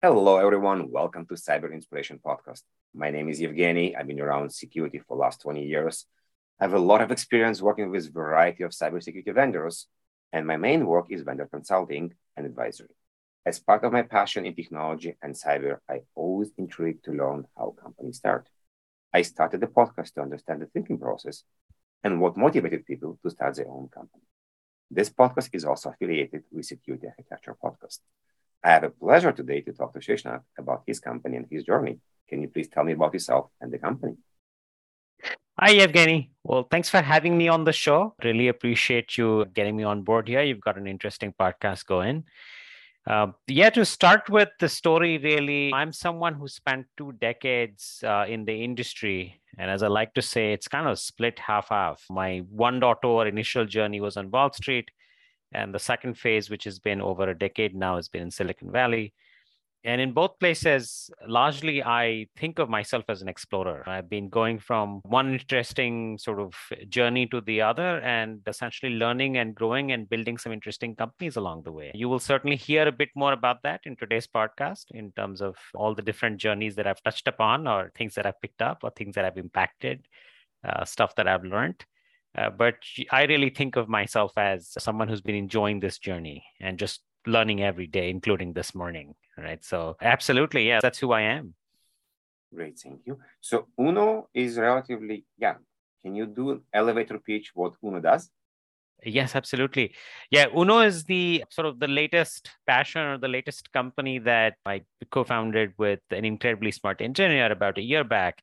Hello, everyone. Welcome to Cyber Inspiration Podcast. My name is Evgeny. I've been around security for the last 20 years. I have a lot of experience working with a variety of cybersecurity vendors, and my main work is vendor consulting and advisory. As part of my passion in technology and cyber, I always intrigued to learn how companies start. I started the podcast to understand the thinking process and what motivated people to start their own company. This podcast is also affiliated with Security Architecture Podcast. I have a pleasure today to talk to Shashank about his company and his journey. Can you please tell me about yourself and the company? Hi, Evgeny. Well, thanks for having me on the show. Really appreciate you getting me on board here. You've got an interesting podcast going. Uh, yeah, to start with the story, really, I'm someone who spent two decades uh, in the industry. And as I like to say, it's kind of split half half. My 1.0 or initial journey was on Wall Street. And the second phase, which has been over a decade now, has been in Silicon Valley. And in both places, largely, I think of myself as an explorer. I've been going from one interesting sort of journey to the other and essentially learning and growing and building some interesting companies along the way. You will certainly hear a bit more about that in today's podcast in terms of all the different journeys that I've touched upon, or things that I've picked up, or things that I've impacted, uh, stuff that I've learned. Uh, but I really think of myself as someone who's been enjoying this journey and just learning every day, including this morning. Right. So, absolutely. Yeah, that's who I am. Great. Thank you. So, Uno is relatively young. Can you do an elevator pitch what Uno does? Yes, absolutely. Yeah, Uno is the sort of the latest passion or the latest company that I co founded with an incredibly smart engineer about a year back.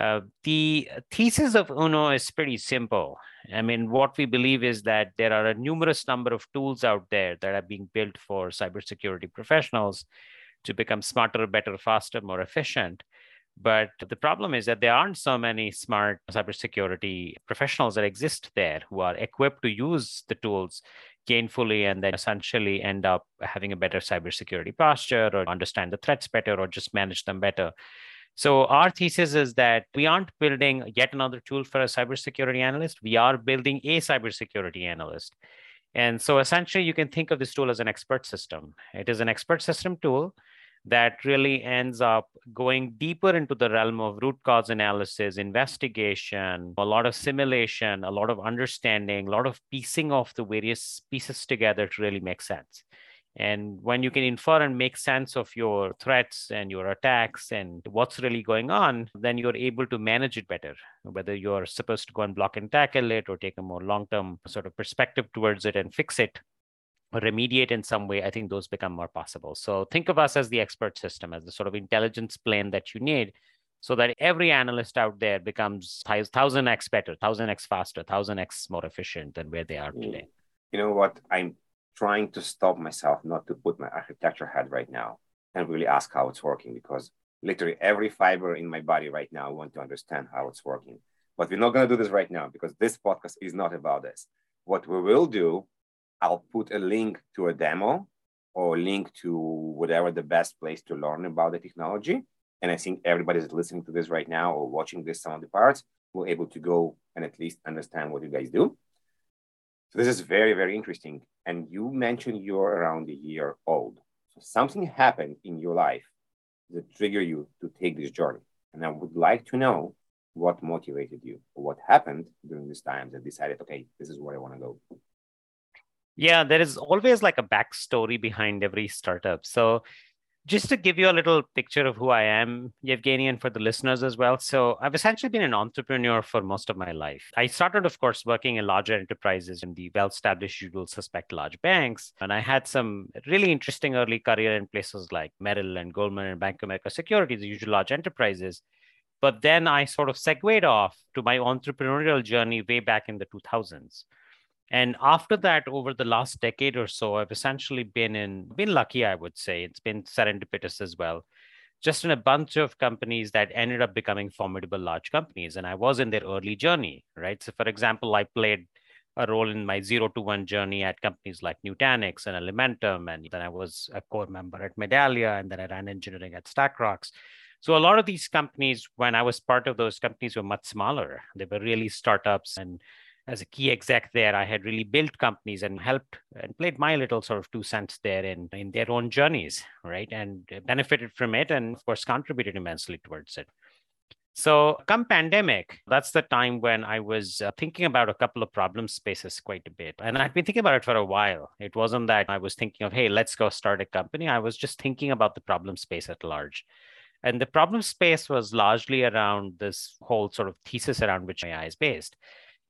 Uh, the thesis of UNO is pretty simple. I mean, what we believe is that there are a numerous number of tools out there that are being built for cybersecurity professionals to become smarter, better, faster, more efficient. But the problem is that there aren't so many smart cybersecurity professionals that exist there who are equipped to use the tools gainfully and then essentially end up having a better cybersecurity posture or understand the threats better or just manage them better. So our thesis is that we aren't building yet another tool for a cybersecurity analyst. We are building a cybersecurity analyst. And so essentially you can think of this tool as an expert system. It is an expert system tool that really ends up going deeper into the realm of root cause analysis, investigation, a lot of simulation, a lot of understanding, a lot of piecing of the various pieces together to really make sense. And when you can infer and make sense of your threats and your attacks and what's really going on, then you're able to manage it better. Whether you're supposed to go and block and tackle it or take a more long term sort of perspective towards it and fix it or remediate in some way, I think those become more possible. So think of us as the expert system, as the sort of intelligence plane that you need so that every analyst out there becomes 1000x better, 1000x faster, 1000x more efficient than where they are today. You know what? I'm trying to stop myself not to put my architecture hat right now and really ask how it's working because literally every fiber in my body right now I want to understand how it's working. But we're not going to do this right now because this podcast is not about this. What we will do, I'll put a link to a demo or a link to whatever the best place to learn about the technology. And I think everybody that's listening to this right now or watching this some of the parts will able to go and at least understand what you guys do. So this is very, very interesting. And you mentioned you're around a year old. So something happened in your life that triggered you to take this journey. And I would like to know what motivated you what happened during this time that decided, okay, this is where I want to go. Yeah, there is always like a backstory behind every startup. So just to give you a little picture of who I am, Evgeny, and for the listeners as well. So, I've essentially been an entrepreneur for most of my life. I started, of course, working in larger enterprises in the well established, you will suspect, large banks. And I had some really interesting early career in places like Merrill and Goldman and Bank of America Securities, the usual large enterprises. But then I sort of segued off to my entrepreneurial journey way back in the 2000s. And after that, over the last decade or so, I've essentially been in, been lucky, I would say. It's been serendipitous as well. Just in a bunch of companies that ended up becoming formidable large companies. And I was in their early journey, right? So, for example, I played a role in my zero to one journey at companies like Nutanix and Elementum. And then I was a core member at Medallia, and then I ran engineering at StackRox. So a lot of these companies, when I was part of those companies, were much smaller. They were really startups and as a key exec there, I had really built companies and helped and played my little sort of two cents there in, in their own journeys, right? And benefited from it and, of course, contributed immensely towards it. So, come pandemic, that's the time when I was uh, thinking about a couple of problem spaces quite a bit. And I'd been thinking about it for a while. It wasn't that I was thinking of, hey, let's go start a company. I was just thinking about the problem space at large. And the problem space was largely around this whole sort of thesis around which AI is based.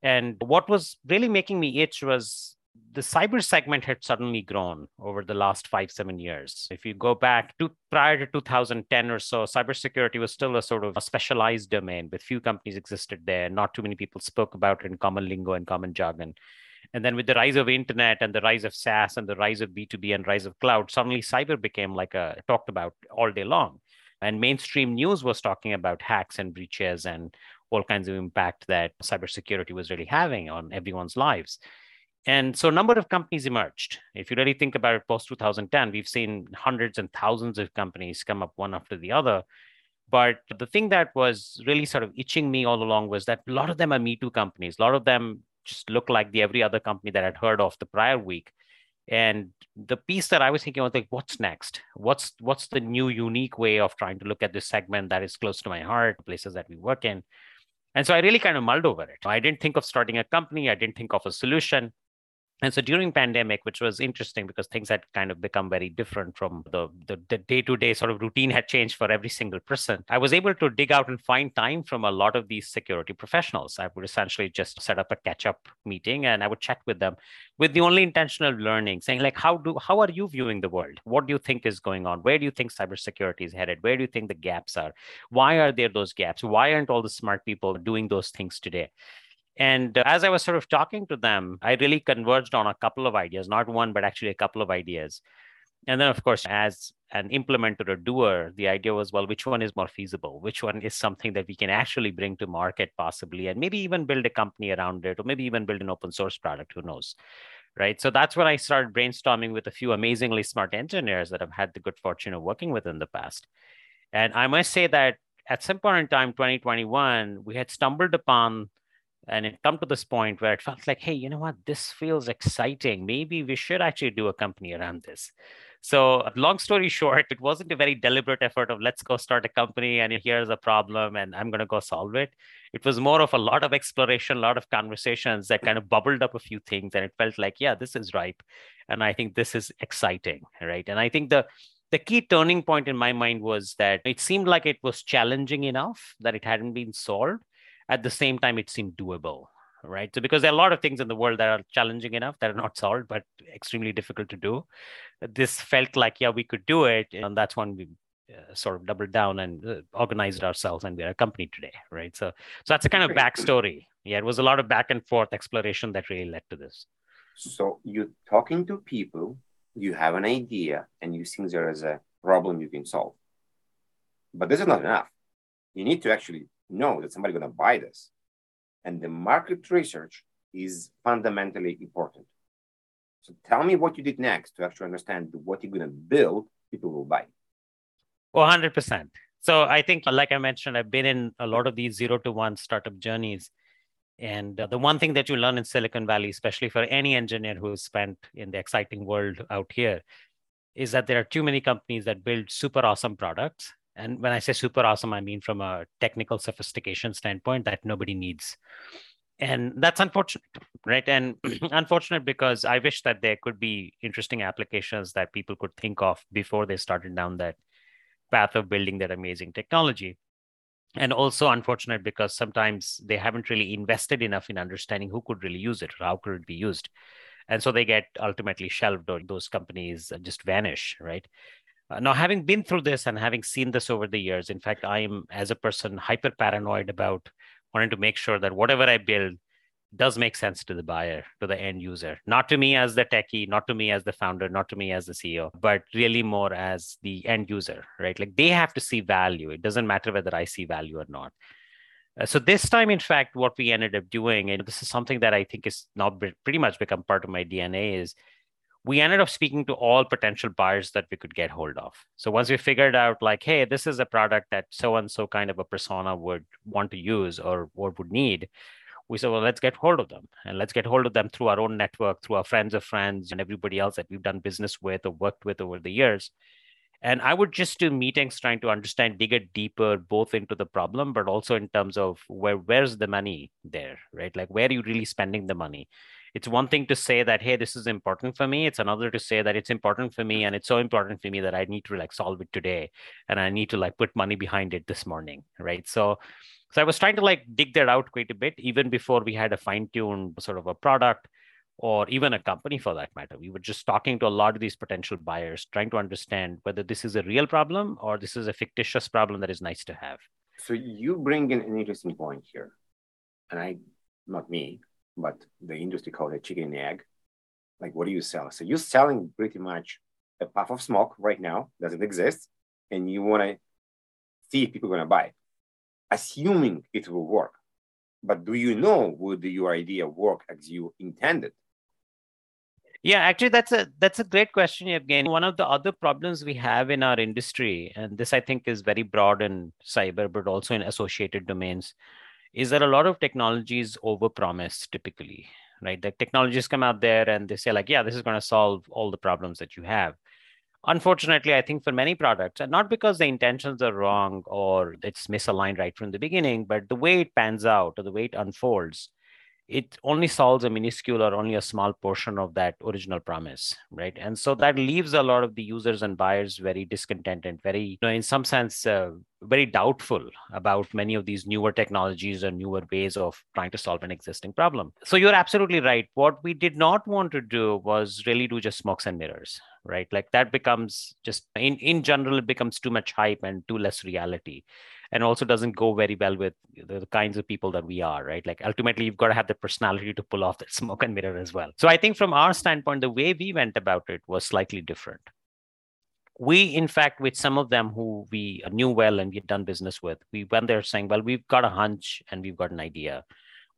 And what was really making me itch was the cyber segment had suddenly grown over the last five, seven years. If you go back to prior to 2010 or so, cybersecurity was still a sort of a specialized domain but few companies existed there. Not too many people spoke about it in common lingo and common jargon. And then with the rise of internet and the rise of SaaS and the rise of B2B and rise of cloud, suddenly cyber became like a talked about all day long. And mainstream news was talking about hacks and breaches and all kinds of impact that cybersecurity was really having on everyone's lives. And so a number of companies emerged. If you really think about it post 2010, we've seen hundreds and thousands of companies come up one after the other. But the thing that was really sort of itching me all along was that a lot of them are Me Too companies. A lot of them just look like the every other company that I'd heard of the prior week. And the piece that I was thinking was like, what's next? What's what's the new unique way of trying to look at this segment that is close to my heart, places that we work in? And so I really kind of mulled over it. I didn't think of starting a company. I didn't think of a solution and so during pandemic which was interesting because things had kind of become very different from the, the, the day-to-day sort of routine had changed for every single person i was able to dig out and find time from a lot of these security professionals. I would essentially just set up a catch-up meeting and i would chat with them with the only intention of learning saying like how do how are you viewing the world? What do you think is going on? Where do you think cybersecurity is headed? Where do you think the gaps are? Why are there those gaps? Why aren't all the smart people doing those things today and uh, as I was sort of talking to them, I really converged on a couple of ideas, not one, but actually a couple of ideas. And then, of course, as an implementer or doer, the idea was, well, which one is more feasible? Which one is something that we can actually bring to market, possibly, and maybe even build a company around it, or maybe even build an open source product? Who knows? Right. So that's when I started brainstorming with a few amazingly smart engineers that I've had the good fortune of working with in the past. And I must say that at some point in time, 2021, we had stumbled upon and it come to this point where it felt like hey you know what? This feels exciting. Maybe we should actually do a company around this. So long story short it wasn't a very deliberate effort of let's go start a company and here's a problem and i'm going to go solve it. It was more of a lot of exploration a lot of conversations that kind of bubbled up a few things and it felt like yeah this is ripe and i think this is exciting right? And i think the the key turning point in my mind was that it seemed like it was challenging enough that it hadn't been solved at the same time it seemed doable right? So because there are a lot of things in the world that are challenging enough that are not solved but extremely difficult to do. This felt like yeah we could do it and that's when we uh, sort of doubled down and uh, organized ourselves and we're a company today right? So so that's a kind of backstory. Yeah it was a lot of back and forth exploration that really led to this. So you're talking to people you have an idea and you think there is a problem you can solve. But this is not enough. You need to actually know that somebody's going to buy this. And the market research is fundamentally important. So tell me what you did next to actually understand what you're going to build, people will buy. Well, 100%. So I think, like I mentioned, I've been in a lot of these zero to one startup journeys. And uh, the one thing that you learn in Silicon Valley, especially for any engineer who's spent in the exciting world out here, is that there are too many companies that build super awesome products and when i say super awesome i mean from a technical sophistication standpoint that nobody needs. And that's unfortunate right? And unfortunate because i wish that there could be interesting applications that people could think of before they started down that path of building that amazing technology. And also unfortunate because sometimes they haven't really invested enough in understanding who could really use it or how could it be used. And so they get ultimately shelved or those companies just vanish right now, having been through this and having seen this over the years, in fact, I am, as a person, hyper paranoid about wanting to make sure that whatever I build does make sense to the buyer, to the end user, not to me as the techie, not to me as the founder, not to me as the CEO, but really more as the end user, right? Like they have to see value. It doesn't matter whether I see value or not. Uh, so this time, in fact, what we ended up doing, and this is something that I think is now pretty much become part of my DNA, is we ended up speaking to all potential buyers that we could get hold of. So once we figured out, like, hey, this is a product that so and so kind of a persona would want to use or, or would need, we said, well, let's get hold of them and let's get hold of them through our own network, through our friends of friends and everybody else that we've done business with or worked with over the years. And I would just do meetings trying to understand, dig it deeper, both into the problem, but also in terms of where where's the money there, right? Like where are you really spending the money? It's one thing to say that, hey, this is important for me. It's another to say that it's important for me and it's so important for me that I need to like solve it today and I need to like put money behind it this morning, right? So so I was trying to like dig that out quite a bit, even before we had a fine-tuned sort of a product or even a company for that matter. We were just talking to a lot of these potential buyers, trying to understand whether this is a real problem or this is a fictitious problem that is nice to have. So you bring in an interesting point here. And I, not me, but the industry called it chicken and egg. Like, what do you sell? So you're selling pretty much a puff of smoke right now, doesn't exist, and you want to see if people are going to buy it assuming it will work. But do you know would your idea work as you intended? Yeah, actually, that's a that's a great question, Again, One of the other problems we have in our industry, and this I think is very broad in cyber, but also in associated domains, is that a lot of technologies overpromise typically, right? The technologies come out there and they say like, yeah, this is going to solve all the problems that you have unfortunately i think for many products and not because the intentions are wrong or it's misaligned right from the beginning but the way it pans out or the way it unfolds it only solves a minuscule or only a small portion of that original promise right? And so that leaves a lot of the users and buyers very discontent and very you know, in some sense uh, very doubtful about many of these newer technologies or newer ways of trying to solve an existing problem. So you're absolutely right. What we did not want to do was really do just smokes and mirrors right? Like that becomes just in in general it becomes too much hype and too less reality and also doesn't go very well with the, kinds of people that we are, right? Like ultimately, you've got to have the personality to pull off that smoke and mirror as well. So I think from our standpoint, the way we went about it was slightly different. We, in fact, with some of them who we knew well and we had done business with, we went there saying, well, we've got a hunch and we've got an idea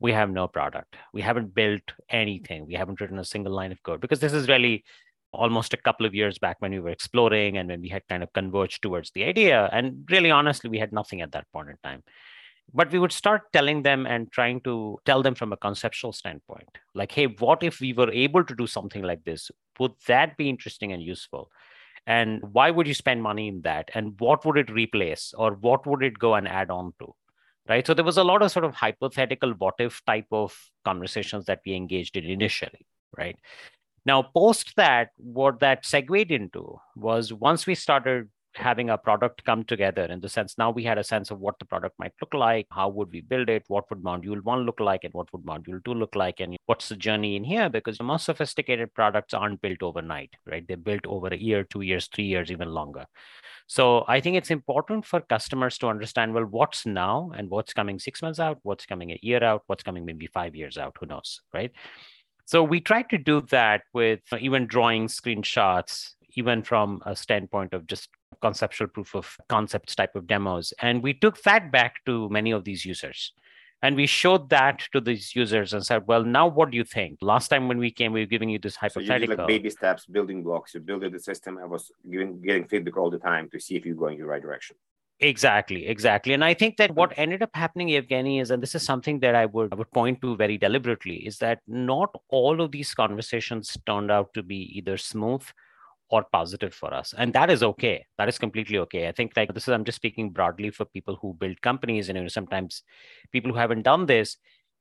we have no product. We haven't built anything. We haven't written a single line of code because this is really almost a couple of years back when we were exploring and when we had kind of converged towards the idea. And really, honestly, we had nothing at that point in time. But we would start telling them and trying to tell them from a conceptual standpoint like, hey, what if we were able to do something like this? Would that be interesting and useful? And why would you spend money in that? And what would it replace? Or what would it go and add on to? Right. So there was a lot of sort of hypothetical what if type of conversations that we engaged in initially. Right. Now, post that, what that segued into was once we started having a product come together in the sense now we had a sense of what the product might look like how would we build it what would module one look like and what would module two look like and what's the journey in here? Because the most sophisticated products aren't built overnight right? They're built over a year two years three years even longer. So i think it's important for customers to understand well what's now and what's coming six months out what's coming a year out what's coming maybe five years out who knows right so we tried to do that with even drawing screenshots, even from a standpoint of just conceptual proof of concepts type of demos. And we took that back to many of these users. And we showed that to these users and said, well, now what do you think? Last time when we came, we were giving you this hypothetical. So like baby steps, building blocks. You built the system. I was giving, getting feedback all the time to see if you're going in the right direction. Exactly, exactly. And I think that what hmm. ended up happening, Evgeny, is, and this is something that I would I would point to very deliberately, is that not all of these conversations turned out to be either smooth or positive for us. And that is okay. That is completely okay. I think like this is I'm just speaking broadly for people who build companies and you know, sometimes people who haven't done this,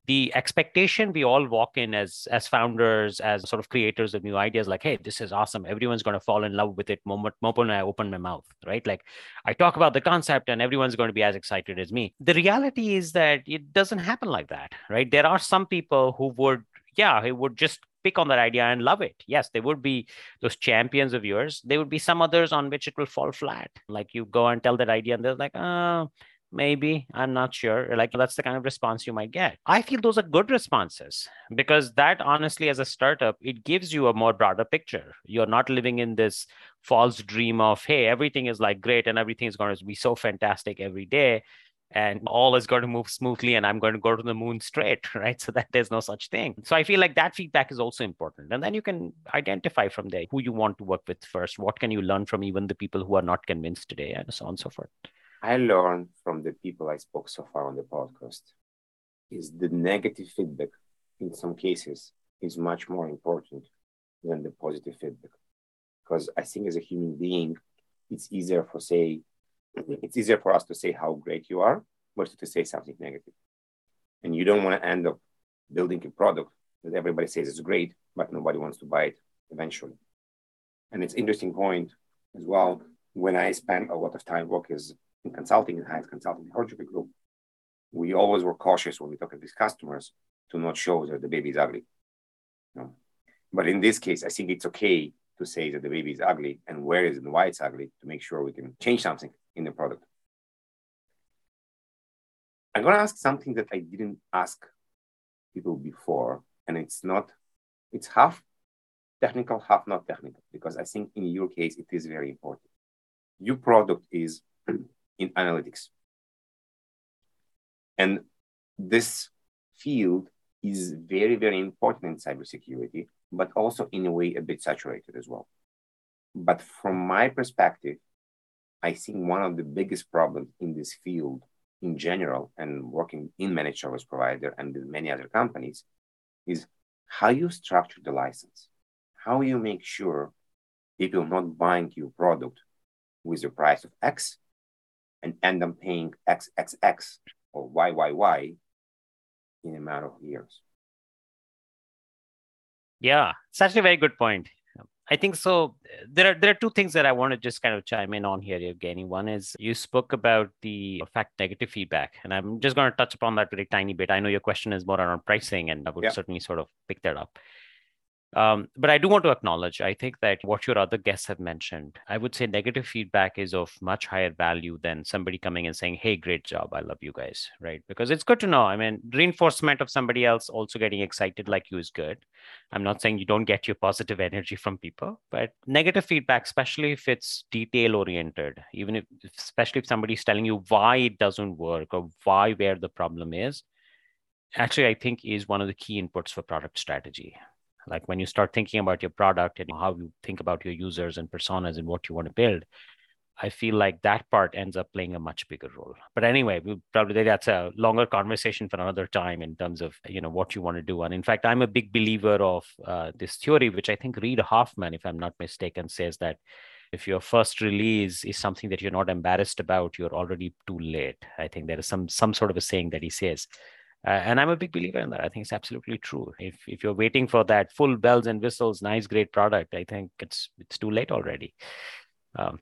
the expectation we all walk in as as founders as sort of creators of new ideas like hey this is awesome. Everyone's going to fall in love with it. Moment moment i open my mouth right? Like i talk about the concept and everyone's going to be as excited as me. The reality is that it doesn't happen like that right? There are some people who would yeah who would just pick on that idea and love it. Yes there would be those champions of yours. There would be some others on which it will fall flat. Like you go and tell that idea and they're like oh maybe i'm not sure like that's the kind of response you might get. I feel those are good responses because that honestly as a startup it gives you a more broader picture. You're not living in this false dream of hey everything is like great and everything is going to be so fantastic every day and all is going to move smoothly and i'm going to go to the moon straight right? So that there's no such thing. So i feel like that feedback is also important. And then you can identify from there who you want to work with first. What can you learn from even the people who are not convinced today and so on and so forth I learned from the people I spoke so far on the podcast. is the negative feedback in some cases is much more important than the positive feedback. Because I think as a human being, it's easier for say, it's easier for us to say how great you are versus to say something negative. And you don't want to end up building a product that everybody says is great, but nobody wants to buy it eventually. And it's interesting point as well. When I spend a lot of time working in consulting in Hyatt Consulting Horjiker Group, we always were cautious when we talk to these customers to not show that the baby is ugly. You know? But in this case, I think it's okay to say that the baby is ugly and where is and why it's ugly to make sure we can change something in the product. I'm going to ask something that I didn't ask people before, and it's not, it's half technical, half not technical, because I think in your case, it is very important. Your product is in analytics. And this field is very, very important in cybersecurity, but also in a way a bit saturated as well. But from my perspective, I think one of the biggest problems in this field in general and working in managed service provider and with many other companies is how you structure the license, how you make sure people not buying your product with the price of X and end up paying XXX or YYY in a matter of years. Yeah, it's actually a very good point. I think so. There are there are two things that I want to just kind of chime in on here, Evgeny. One is you spoke about the fact negative feedback, and I'm just going to touch upon that very tiny bit. I know your question is more around pricing, and I would yeah. certainly sort of pick that up. Um, but I do want to acknowledge, I think that what your other guests have mentioned, I would say negative feedback is of much higher value than somebody coming and saying, Hey, great job. I love you guys. Right. Because it's good to know. I mean, reinforcement of somebody else also getting excited like you is good. I'm not saying you don't get your positive energy from people, but negative feedback, especially if it's detail oriented, even if, especially if somebody's telling you why it doesn't work or why, where the problem is, actually, I think is one of the key inputs for product strategy like when you start thinking about your product and how you think about your users and personas and what you want to build i feel like that part ends up playing a much bigger role. But anyway we probably that's a longer conversation for another time in terms of you know what you want to do. And in fact i'm a big believer of uh, this theory which i think reid hoffman if i'm not mistaken says that if your first release is something that you're not embarrassed about you're already too late. I think there is some some sort of a saying that he says uh, and I'm a big believer in that. I think it's absolutely true. If if you're waiting for that full bells and whistles, nice, great product, I think it's it's too late already. Um,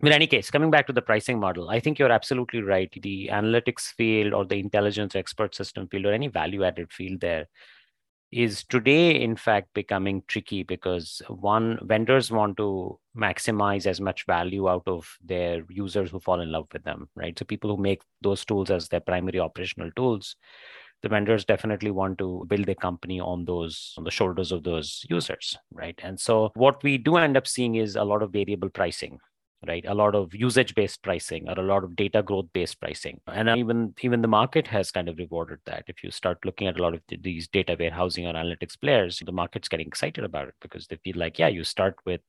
in any case, coming back to the pricing model, I think you're absolutely right. The analytics field or the intelligence expert system field or any value added field there is today, in fact, becoming tricky because one, vendors want to maximize as much value out of their users who fall in love with them, right? So people who make those tools as their primary operational tools, the vendors definitely want to build a company on those on the shoulders of those users right and so what we do end up seeing is a lot of variable pricing right? A lot of usage based pricing or a lot of data growth based pricing. And even even the market has kind of rewarded that. If you start looking at a lot of these data warehousing or analytics players the market's getting excited about it because they feel like yeah you start with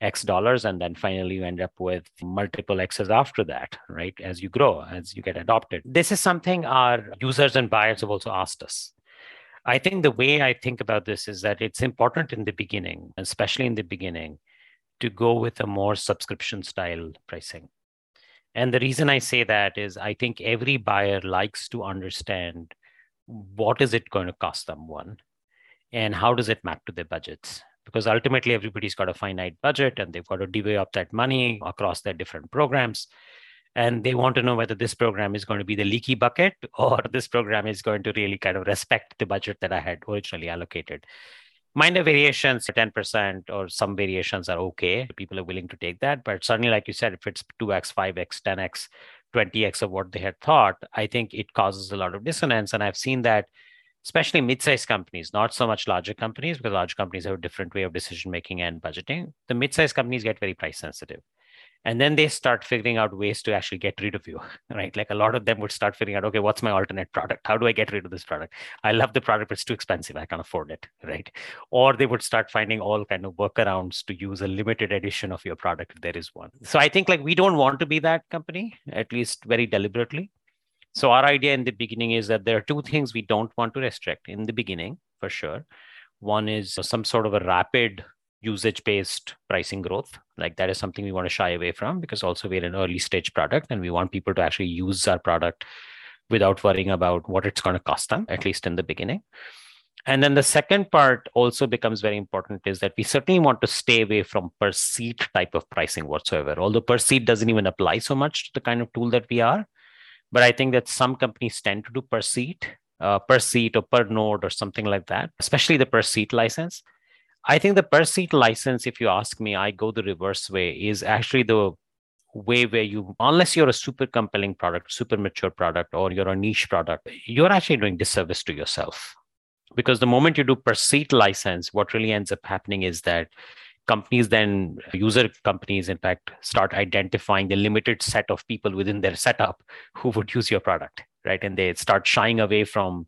x dollars and then finally you end up with multiple x's after that right as you grow as you get adopted. This is something our users and buyers have also asked us. I think the way I think about this is that it's important in the beginning, especially in the beginning, to go with a more subscription style pricing. And the reason I say that is I think every buyer likes to understand what is it going to cost them one and how does it map to their budgets? Because ultimately everybody's got a finite budget and they've got to divvy up that money across their different programs. And they want to know whether this program is going to be the leaky bucket or this program is going to really kind of respect the budget that i had originally allocated minor variations 10% or some variations are okay. People are willing to take that but certainly like you said if it's 2x 5x 10x 20x of what they had thought i think it causes a lot of dissonance. And i've seen that especially mid-sized companies not so much larger companies because large companies have a different way of decision making and budgeting. The mid-sized companies get very price sensitive and then they start figuring out ways to actually get rid of you right? Like a lot of them would start figuring out okay what's my alternate product? How do i get rid of this product? I love the product but it's too expensive. I can't afford it right? Or they would start finding all kind of workarounds to use a limited edition of your product if there is one. So i think like we don't want to be that company at least very deliberately. So our idea in the beginning is that there are two things we don't want to restrict in the beginning, for sure. One is some sort of a rapid usage based pricing growth. Like that is something we want to shy away from because also we're an early stage product and we want people to actually use our product without worrying about what it's going to cost them, at least in the beginning. And then the second part also becomes very important is that we certainly want to stay away from per seat type of pricing whatsoever. Although per seat doesn't even apply so much to the kind of tool that we are. But I think that some companies tend to do per seat, uh, per seat or per node or something like that, especially the per seat license. I think the per seat license, if you ask me, I go the reverse way, is actually the way where you, unless you're a super compelling product, super mature product, or you're a niche product, you're actually doing disservice to yourself. Because the moment you do per seat license, what really ends up happening is that companies then user companies in fact start identifying the limited set of people within their setup who would use your product right and they start shying away from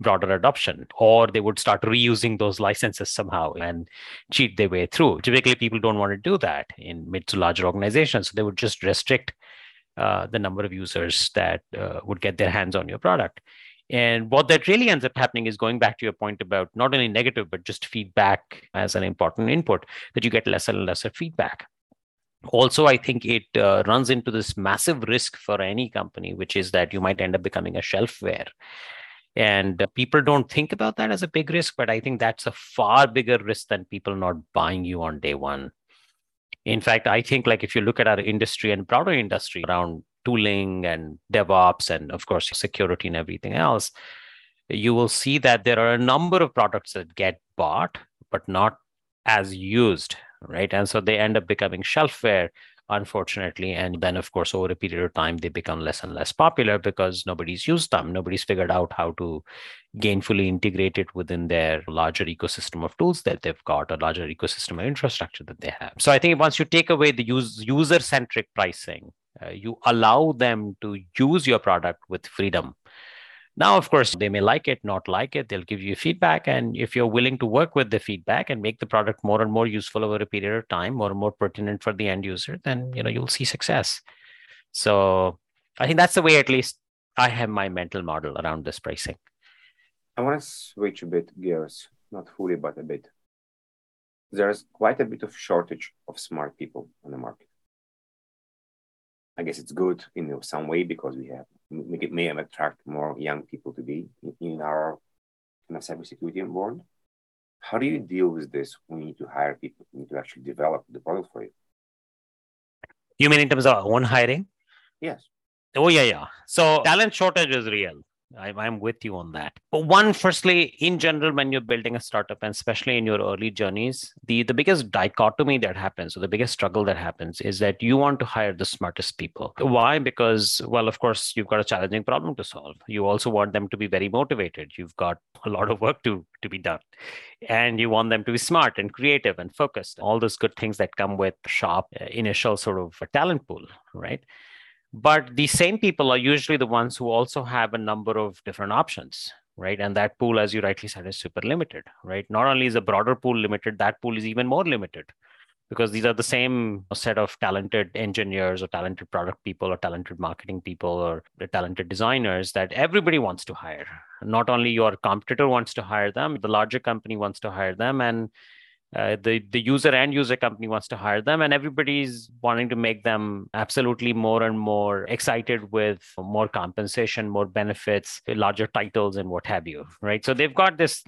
broader adoption, or they would start reusing those licenses somehow and cheat their way through. Typically, people don't want to do that in mid to larger organizations. So they would just restrict uh, the number of users that uh, would get their hands on your product. And what that really ends up happening is going back to your point about not only negative, but just feedback as an important input, that you get lesser and lesser feedback. Also, I think it uh, runs into this massive risk for any company, which is that you might end up becoming a shelfware and people don't think about that as a big risk, but I think that's a far bigger risk than people not buying you on day one. In fact, I think like if you look at our industry and broader industry around tooling and DevOps and of course security and everything else, you will see that there are a number of products that get bought but not as used, right? And so they end up becoming shelfware unfortunately. And then, of course, over a period of time, they become less and less popular because nobody's used them. Nobody's figured out how to gainfully integrate it within their larger ecosystem of tools that they've got, a larger ecosystem of infrastructure that they have. So I think once you take away the use, user centric pricing, uh, you allow them to use your product with freedom now, of course, they may like it, not like it. They'll give you feedback. And if you're willing to work with the feedback and make the product more and more useful over a period of time, more and more pertinent for the end user, then you know you'll see success. So I think that's the way at least I have my mental model around this pricing. I want to switch a bit gears, not fully, but a bit. There's quite a bit of shortage of smart people on the market. I guess it's good in some way because we have make it may attract more young people to be in our kind of cybersecurity world. How do you deal with this when you need to hire people, you need to actually develop the product for you? You mean in terms of own hiring? Yes. Oh yeah, yeah. So talent shortage is real. I, I'm with you on that. But one, firstly, in general, when you're building a startup, and especially in your early journeys, the, the biggest dichotomy that happens, or the biggest struggle that happens, is that you want to hire the smartest people. Why? Because, well, of course, you've got a challenging problem to solve. You also want them to be very motivated. You've got a lot of work to, to be done. And you want them to be smart and creative and focused. All those good things that come with sharp uh, initial sort of talent pool, right? But the same people are usually the ones who also have a number of different options, right? And that pool, as you rightly said, is super limited, right? Not only is a broader pool limited, that pool is even more limited because these are the same set of talented engineers or talented product people or talented marketing people or talented designers that everybody wants to hire not only your competitor wants to hire them the larger company wants to hire them and uh, the the user and user company wants to hire them and everybody's wanting to make them absolutely more and more excited with more compensation more benefits larger titles and what have you right? So they've got this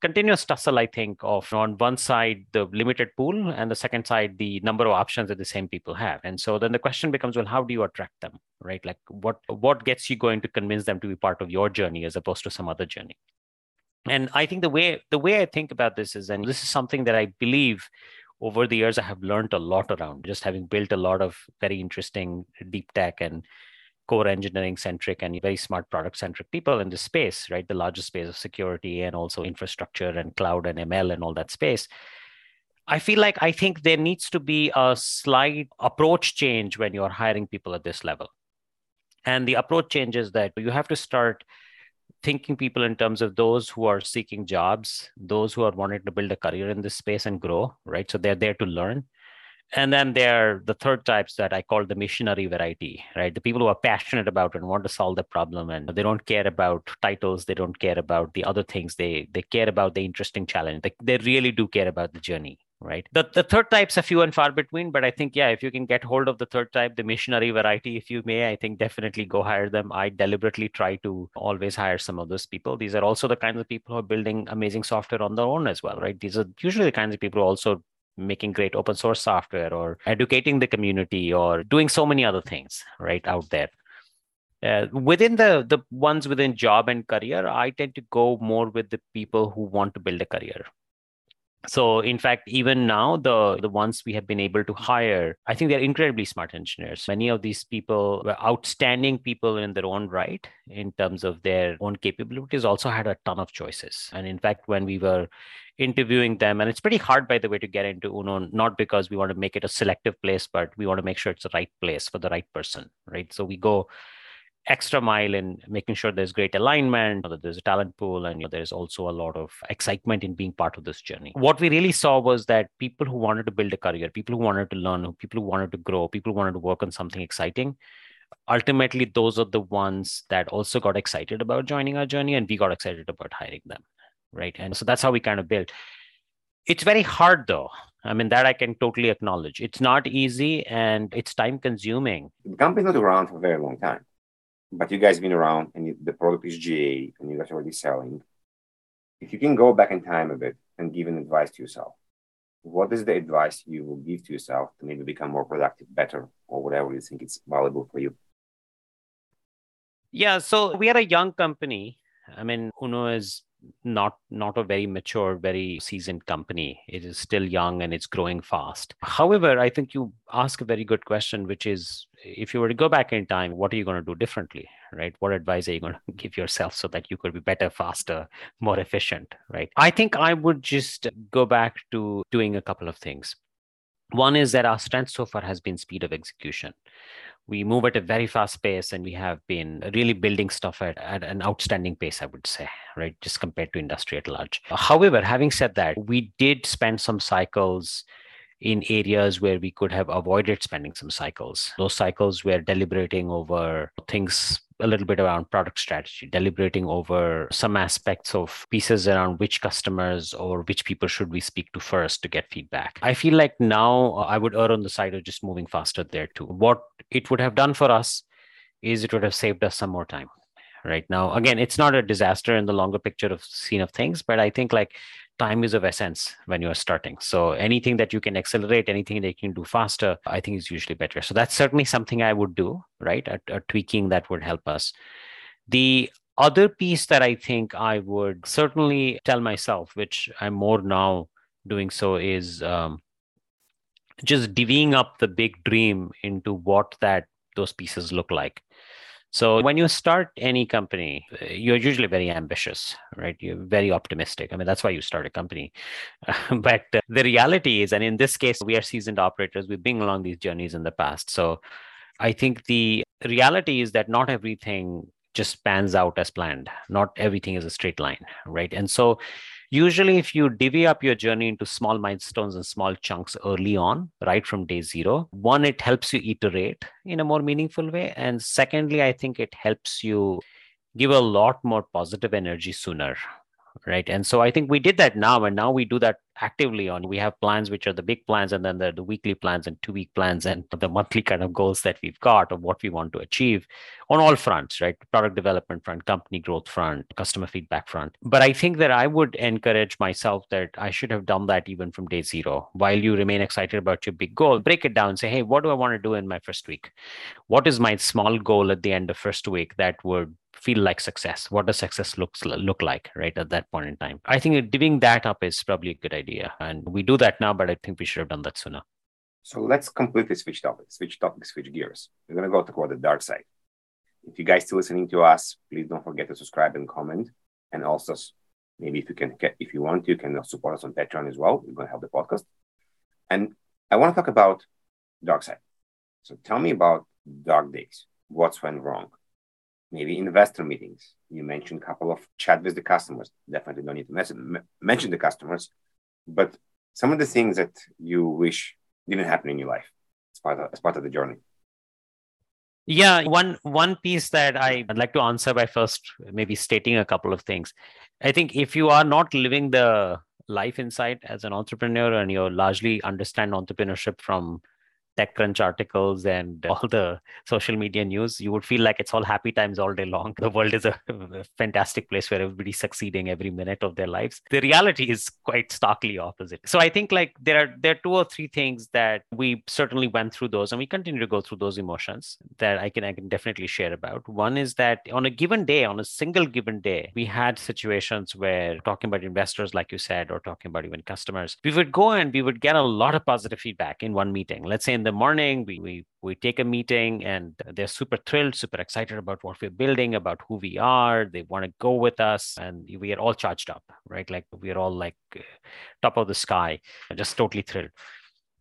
continuous tussle i think of on one side the limited pool and the second side the number of options that the same people have. And so then the question becomes well how do you attract them right? Like what what gets you going to convince them to be part of your journey as opposed to some other journey and i think the way the way i think about this is and this is something that i believe over the years i have learned a lot around just having built a lot of very interesting deep tech and core engineering centric and very smart product centric people in this space right? The largest space of security and also infrastructure and cloud and ml and all that space. I feel like i think there needs to be a slight approach change when you're hiring people at this level. And the approach change is that you have to start thinking people in terms of those who are seeking jobs, those who are wanting to build a career in this space and grow, right? So they're there to learn. And then there are the third types that I call the missionary variety, right? The people who are passionate about and want to solve the problem and they don't care about titles, they don't care about the other things. They they care about the interesting challenge. They, they really do care about the journey, right? The, the third type's a few and far between, but I think, yeah, if you can get hold of the third type, the missionary variety, if you may, I think definitely go hire them. I deliberately try to always hire some of those people. These are also the kinds of people who are building amazing software on their own as well, right? These are usually the kinds of people who also making great open source software or educating the community or doing so many other things right out there uh, within the the ones within job and career i tend to go more with the people who want to build a career so in fact even now the the ones we have been able to hire i think they're incredibly smart engineers. Many of these people were outstanding people in their own right in terms of their own capabilities also had a ton of choices. And in fact when we were interviewing them and it's pretty hard by the way to get into uno not because we want to make it a selective place but we want to make sure it's the right place for the right person right? So we go extra mile in making sure there's great alignment, that there's a talent pool, and you know, there's also a lot of excitement in being part of this journey. What we really saw was that people who wanted to build a career, people who wanted to learn, people who wanted to grow, people who wanted to work on something exciting, ultimately those are the ones that also got excited about joining our journey, and we got excited about hiring them, right? And so that's how we kind of built. It's very hard though. I mean, that I can totally acknowledge. It's not easy and it's time consuming. The company's not around for a very long time but you guys been around and the product is GA and you guys are already selling. If you can go back in time a bit and give an advice to yourself, what is the advice you will give to yourself to maybe become more productive, better, or whatever you think it's valuable for you? Yeah, so we are a young company. I mean, Uno is not not a very mature very seasoned company. It is still young and it's growing fast. However i think you ask a very good question which is if you were to go back in time what are you going to do differently right? What advice are you going to give yourself so that you could be better faster more efficient right? I think i would just go back to doing a couple of things one is that our strength so far has been speed of execution. We move at a very fast pace and we have been really building stuff at, at an outstanding pace i would say right just compared to industry at large. However having said that we did spend some cycles in areas where we could have avoided spending some cycles. Those cycles were deliberating over things a little bit around product strategy, deliberating over some aspects of pieces around which customers or which people should we speak to first to get feedback. I feel like now uh, I would err on the side of just moving faster there too. What it would have done for us is it would have saved us some more time right now again it's not a disaster in the longer picture of scene of things but i think like time is of essence when you're starting. So anything that you can accelerate, anything that you can do faster, I think is usually better. So that's certainly something I would do, right? A, a tweaking that would help us. The other piece that I think I would certainly tell myself, which I'm more now doing so, is um, just divvying up the big dream into what that those pieces look like. So when you start any company, you're usually very ambitious, right? You're very optimistic. I mean, that's why you start a company. but the reality is, and in this case, we are seasoned operators. We've been along these journeys in the past. So I think the reality is that not everything just pans out as planned. Not everything is a straight line, right? And so usually if you divvy up your journey into small milestones and small chunks early on right from day zero one it helps you iterate in a more meaningful way. And secondly i think it helps you give a lot more positive energy sooner right? And so i think we did that now and now we do that actively on we have plans which are the big plans and then the, the weekly plans and two week plans and the monthly kind of goals that we've got of what we want to achieve on all fronts right? Product development front company growth front customer feedback front. But i think that i would encourage myself that i should have done that even from day zero. While you remain excited about your big goal break it down say hey what do i want to do in my first week? What is my small goal at the end of first week that would feel like success what does success looks look like right at that point in time? I think divvying that up is probably a good idea and we do that now but i think we should have done that sooner. So let's completely switch topics switch topics switch gears. We're going to go talk about the dark side. If you guys still listening to us please don't forget to subscribe and comment. And also maybe if you can get if you want you can support us on patreon as well. We're going to help the podcast. And i want to talk about dark side. So tell me about dark days. What's went wrong maybe investor meetings. You mentioned a couple of chat with the customers. Definitely don't need to mention the customers, but some of the things that you wish didn't happen in your life. It's part of, it's part of the journey. Yeah, one one piece that I'd like to answer by first maybe stating a couple of things. I think if you are not living the life inside as an entrepreneur and you largely understand entrepreneurship from TechCrunch articles and all the social media news, you would feel like it's all happy times all day long. The world is a, fantastic place where everybody's succeeding every minute of their lives. The reality is quite starkly opposite. So I think like there are there are two or three things that we certainly went through those and we continue to go through those emotions that I can I can definitely share about. One is that on a given day, on a single given day, we had situations where talking about investors, like you said, or talking about even customers, we would go and we would get a lot of positive feedback in one meeting. Let's say in the morning we, we we take a meeting and they're super thrilled super excited about what we're building about who we are. They want to go with us and we are all charged up right? Like we are all like top of the sky just totally thrilled.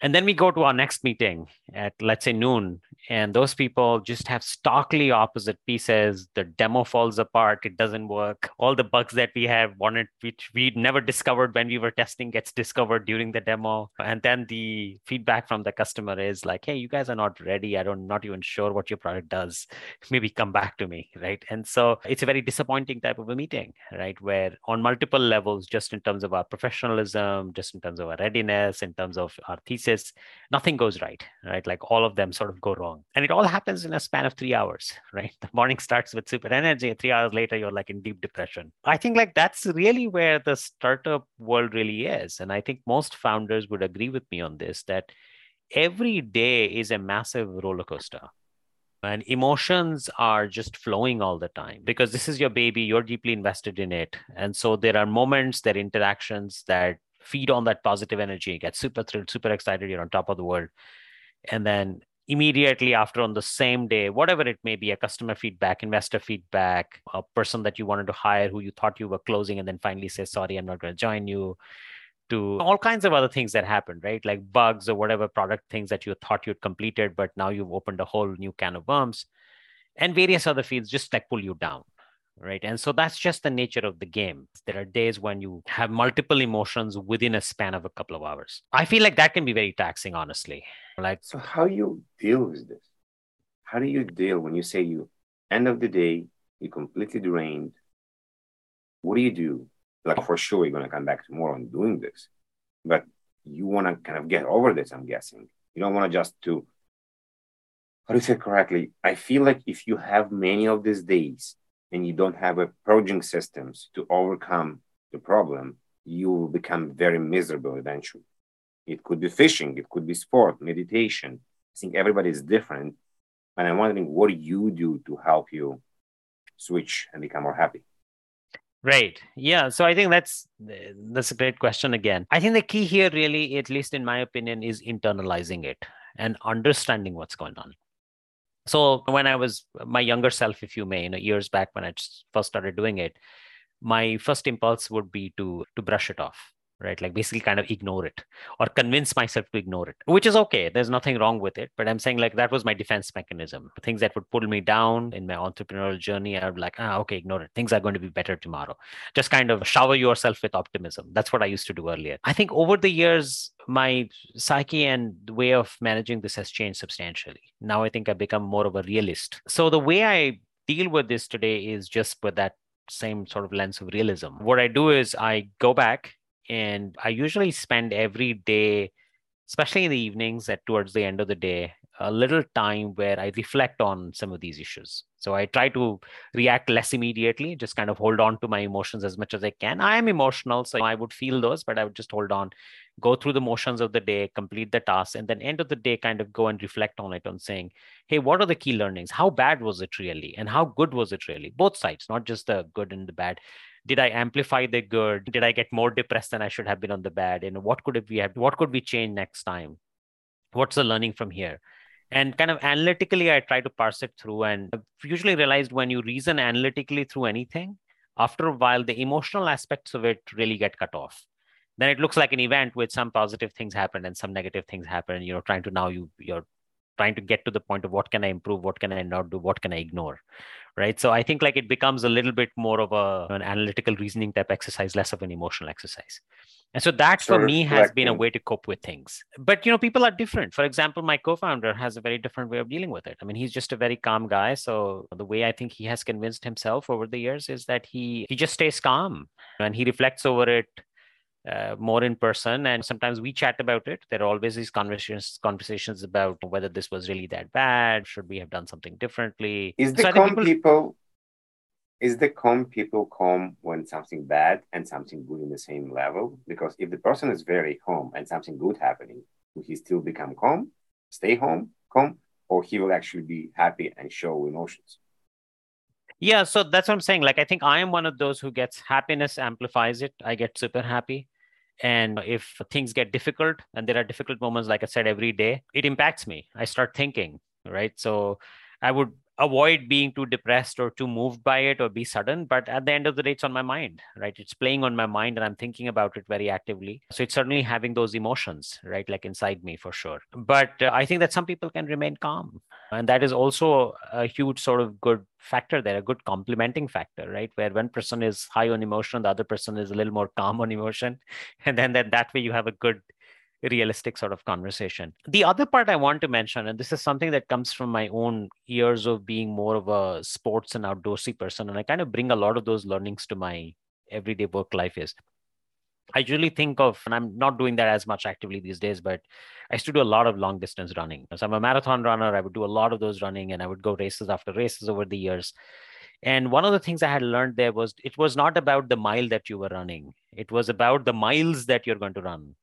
And then we go to our next meeting at let's say noon and those people just have starkly opposite pieces. The demo falls apart. It doesn't work. All the bugs that we have wanted which we never discovered when we were testing gets discovered during the demo. And then the feedback from the customer is like hey you guys are not ready. I don't not even sure what your product does. Maybe come back to me right? And so it's a very disappointing type of a meeting right? Where on multiple levels just in terms of our professionalism just in terms of our readiness in terms of our thesis nothing goes right, right? Like all of them sort of go wrong. And it all happens in a span of three hours, right? The morning starts with super energy. Three hours later, you're like in deep depression. I think like that's really where the startup world really is. And I think most founders would agree with me on this that every day is a massive roller coaster and emotions are just flowing all the time because this is your baby you're deeply invested in it and so there are moments there are interactions that feed on that positive energy, get super thrilled, super excited, you're on top of the world. And then immediately after on the same day, whatever it may be, a customer feedback, investor feedback, a person that you wanted to hire who you thought you were closing and then finally says, sorry, I'm not going to join you, to all kinds of other things that happened, right? Like bugs or whatever product things that you thought you'd completed, but now you've opened a whole new can of worms and various other fields just like pull you down right? And so that's just the nature of the game. There are days when you have multiple emotions within a span of a couple of hours. I feel like that can be very taxing honestly. Like so how you deal with this? How do you deal when you say you end of the day you're completely drained? What do you do? Like for sure you're going to come back tomorrow and doing this but you want to kind of get over this i'm guessing. You don't want to just to how do you say correctly? I feel like if you have many of these days and you don't have a purging systems to overcome the problem, you will become very miserable eventually. It could be fishing, it could be sport, meditation. I think everybody is different. And I'm wondering what you do to help you switch and become more happy? Right. Yeah. So I think that's that's a great question again. I think the key here really, at least in my opinion, is internalizing it and understanding what's going on. So when I was my younger self, if you may, you know, years back when I first started doing it, my first impulse would be to to brush it off right? Like basically kind of ignore it or convince myself to ignore it which is okay. There's nothing wrong with it but i'm saying like that was my defense mechanism. Things that would pull me down in my entrepreneurial journey i would like ah okay ignore it. Things are going to be better tomorrow. Just kind of shower yourself with optimism. That's what i used to do earlier. I think over the years my psyche and way of managing this has changed substantially. Now i think i've become more of a realist. So the way i deal with this today is just with that same sort of lens of realism. What I do is I go back and I usually spend every day, especially in the evenings at towards the end of the day, a little time where I reflect on some of these issues. So I try to react less immediately, just kind of hold on to my emotions as much as I can. I am emotional, so I would feel those, but I would just hold on, go through the motions of the day, complete the task, and then end of the day, kind of go and reflect on it on saying, hey, what are the key learnings? How bad was it really? And how good was it really? Both sides, not just the good and the bad did i amplify the good? Did i get more depressed than i should have been on the bad? And what could we have what could we change next time? What's the learning from here? And kind of analytically i try to parse it through and I've usually realized when you reason analytically through anything after a while the emotional aspects of it really get cut off. Then it looks like an event with some positive things happen and some negative things happen you know trying to now you you're trying to get to the point of what can i improve what can i not do what can i ignore right so i think like it becomes a little bit more of a an analytical reasoning type exercise less of an emotional exercise And so that for me has been a way to cope with things. But you know, people are different. For example, my co-founder has a very different way of dealing with it. I mean, he's just a very calm guy. So the way I think he has convinced himself over the years is that he he just stays calm and he reflects over it uh, more in person. And sometimes we chat about it. There are always these conversations conversations about whether this was really that bad. Should we have done something differently? Is the so calm people... people is the calm people calm when something bad and something good in the same level? Because if the person is very calm and something good happening will he still become calm stay home calm or he will actually be happy and show emotions? Yeah so that's what i'm saying. Like i think i am one of those who gets happiness amplifies it. I get super happy and if things get difficult, and there are difficult moments, like I said, every day, it impacts me. I start thinking, right? So I would avoid being too depressed or too moved by it or be sudden but at the end of the day it's on my mind right? It's playing on my mind and i'm thinking about it very actively. So it's certainly having those emotions right like inside me for sure. But uh, i think that some people can remain calm. And that is also a huge sort of good factor there a good complementing factor right? Where one person is high on emotion the other person is a little more calm on emotion. And then that, that way you have a good realistic sort of conversation. The other part I want to mention, and this is something that comes from my own years of being more of a sports and outdoorsy person, and I kind of bring a lot of those learnings to my everyday work life is I usually think of, and I'm not doing that as much actively these days, but I used to do a lot of long distance running. So I'm a marathon runner. I would do a lot of those running and I would go races after races over the years. And one of the things I had learned there was it was not about the mile that you were running, it was about the miles that you're going to run.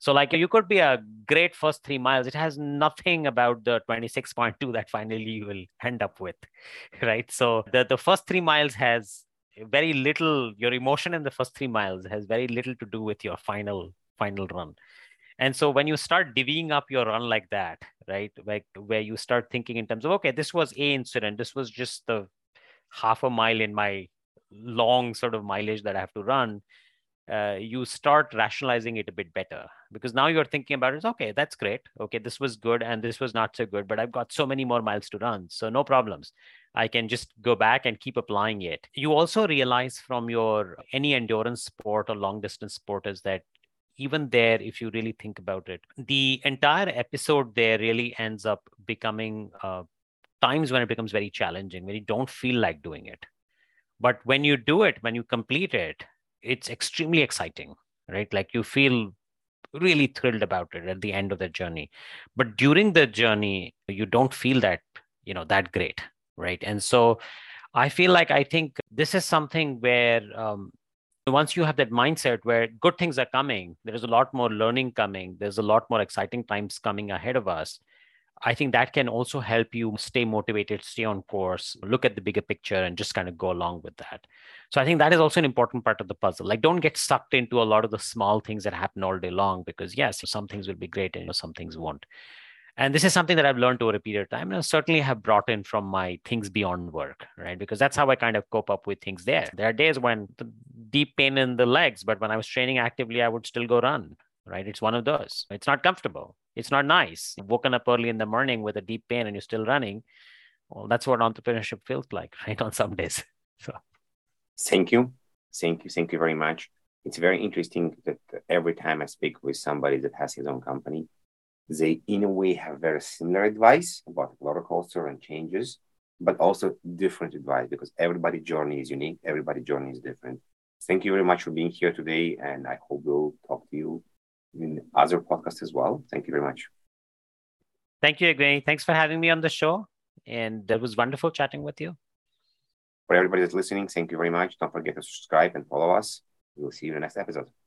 So like you could be a great first three miles. It has nothing about the 26.2 that finally you will end up with, right? So the, the first three miles has very little, your emotion in the first three miles has very little to do with your final, final run. And so when you start divvying up your run like that, right? Like where you start thinking in terms of, okay, this was a incident. This was just the half a mile in my long sort of mileage that I have to run uh, you start rationalizing it a bit better. Because now you're thinking about it okay that's great. Okay this was good and this was not so good but i've got so many more miles to run so no problems. I can just go back and keep applying it. You also realize from your any endurance sport or long distance sport is that even there if you really think about it the entire episode there really ends up becoming uh, times when it becomes very challenging when you don't feel like doing it. But when you do it when you complete it it's extremely exciting, right? Like you feel really thrilled about it at the end of the journey. But during the journey, you don't feel that, you know, that great, right? And so I feel like I think this is something where um, once you have that mindset where good things are coming, there is a lot more learning coming, there's a lot more exciting times coming ahead of us. I think that can also help you stay motivated, stay on course, look at the bigger picture, and just kind of go along with that. So I think that is also an important part of the puzzle. Like, don't get sucked into a lot of the small things that happen all day long because, yes, some things will be great and some things won't. And this is something that I've learned over a period of time and I certainly have brought in from my things beyond work, right? Because that's how I kind of cope up with things there. There are days when the deep pain in the legs, but when I was training actively, I would still go run, right? It's one of those. It's not comfortable. It's not nice. You've woken up early in the morning with a deep pain and you're still running. Well, that's what entrepreneurship feels like, right? On some days. So thank you. Thank you. Thank you very much. It's very interesting that every time I speak with somebody that has his own company, they in a way have very similar advice about roller coaster and changes, but also different advice because everybody's journey is unique. Everybody's journey is different. Thank you very much for being here today. And I hope we'll talk to you in other podcasts as well. Thank you very much. Thank you, Evgeny. Thanks for having me on the show. And it was wonderful chatting with you. For everybody that's listening, thank you very much. Don't forget to subscribe and follow us. We will see you in the next episode.